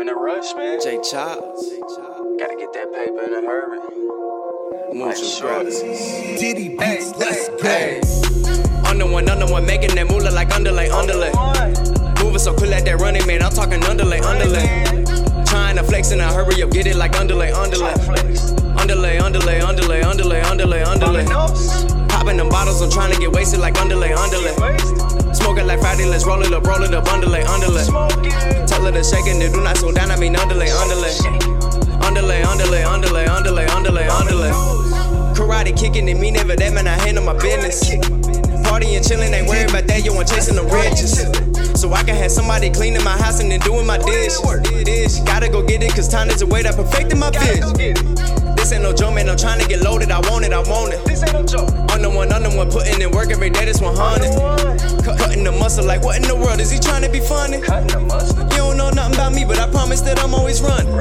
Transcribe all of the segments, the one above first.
I'm in a rush, man. Jay Childs. Gotta get that paper in a hurry. Move some Diddy beats, let's go. Hey. Under one, under one, making that moolah like andale, andale. Moving so quick like that running man, I'm talking andale, andale. Trying to flex in a hurry up, get it like andale, andale. Andale, andale, andale, andale, andale, andale. Popping them bottles, I'm trying to get wasted like andale, andale. Smoking like Friday, let's roll it up, roll it up, andale, andale. Tell her to shake it, and do not slow down, I mean andale, andale. Andale, andale, andale, andale, andale, andale. Karate kicking in me, never that man, I handle my business. Party and chillin', ain't worried about that, yo, I'm chasing the riches. So I can have somebody cleaning my house and then doing my dish. Dish, gotta go get it, cause time is a way that perfected my vision. This ain't no joke, man, I'm trying to get loaded, I want it, I want it. This ain't no joke. On the one, on the one, putting in work every day, that's 100. Cut- Cutting the muscle, like what in the world, is he trying to be funny? Cutting the muscle. You don't know nothing about me, but I promise that I'm always running.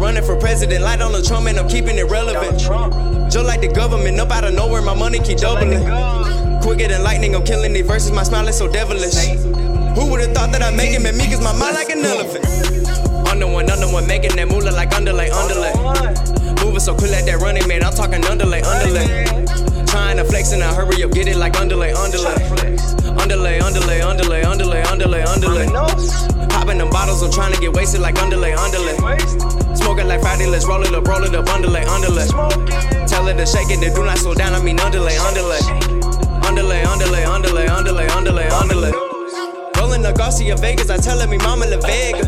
Running for president, like Donald Trump, and I'm keeping it relevant. Just like the government, up out of nowhere, my money keep doubling. Quicker than lightning, I'm killing it versus my smile is so devilish. I'd make it? Me, cause my mind like an elephant. Under one, under one, making that moolah like andale, andale. Moving so quick like that running, man, I'm talking andale, andale. Trying to flex in a hurry up, get it like andale, andale. Andale, andale, andale, andale, andale, andale. Popping them bottles, I'm trying to get wasted like andale, andale. Smoking like Friday, let's roll it up, roll it up, andale, andale. Tell her to shake it, then do not slow down, I mean andale. Andale, The Garcia Vegas, I tell her me mama La Vega.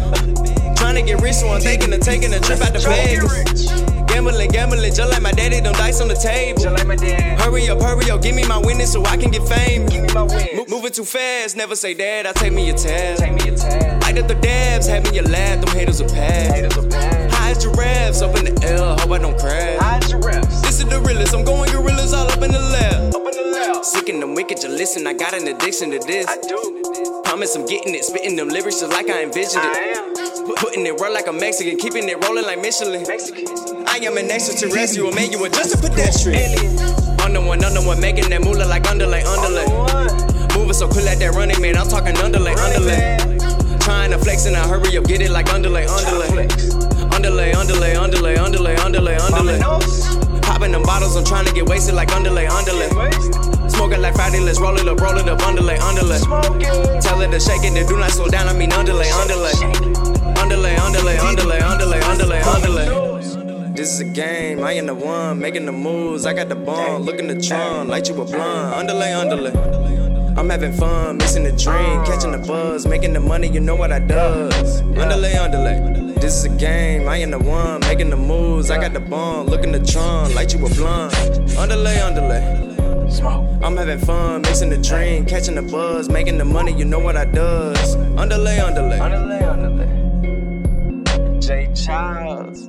Trying to get rich, so I'm thinking of taking a trip out to Vegas. Gambling, gambling, just like my daddy, them dice on the table. Just like my dad. Hurry up, hurry up, give me my winnings so I can get fame. Give me my wins. Mo- moving too fast, never say dad, I take me a tab. Take me a tag. Light up the dabs, have me a laugh, them haters pass. Are bad. High as giraffes, up in the air, hope I don't crash. Hide your reps. This is the realest, I'm going gorillas all up in the lab. Up in the left. Sick and them wicked, you listen, I got an addiction to this. I do. Promise I'm getting it, spitting them lyrics just like I envisioned I it. am. Put- Putting it roll like a Mexican, keeping it rolling like Michelin. Mexican. I am an extraterrestrial, man, you are just a pedestrian. On the one, on the one, making that moolah like andale, andale. Moving so quick like that running man, I'm talking andale, andale. Trying to flex in a hurry up, get it like andale, andale. Flex. Andale, andale, andale, andale, andale, andale. Popping them bottles, I'm trying to get wasted like andale, andale. Smoking like Friday, let's roll it up, roll it up, andale, andale. Tell her to shake it, then do not slow down, I mean andale, andale. Andale, andale, andale, andale, andale, andale. This is a game, I am the one making the moves. I got the bomb, looking the Tron, like you a blonde. Andale, andale. I'm having fun, missing the dream, catching the buzz, making the money, you know what I does. Andale, andale. This is a game, I am the one making the moves. I got the bomb, looking the Tron, like you a blonde. Andale, andale. Smoke. I'm having fun, mixing the dream, catching the buzz, making the money, you know what I does. Andale, andale. Andale, andale. Jay Childs.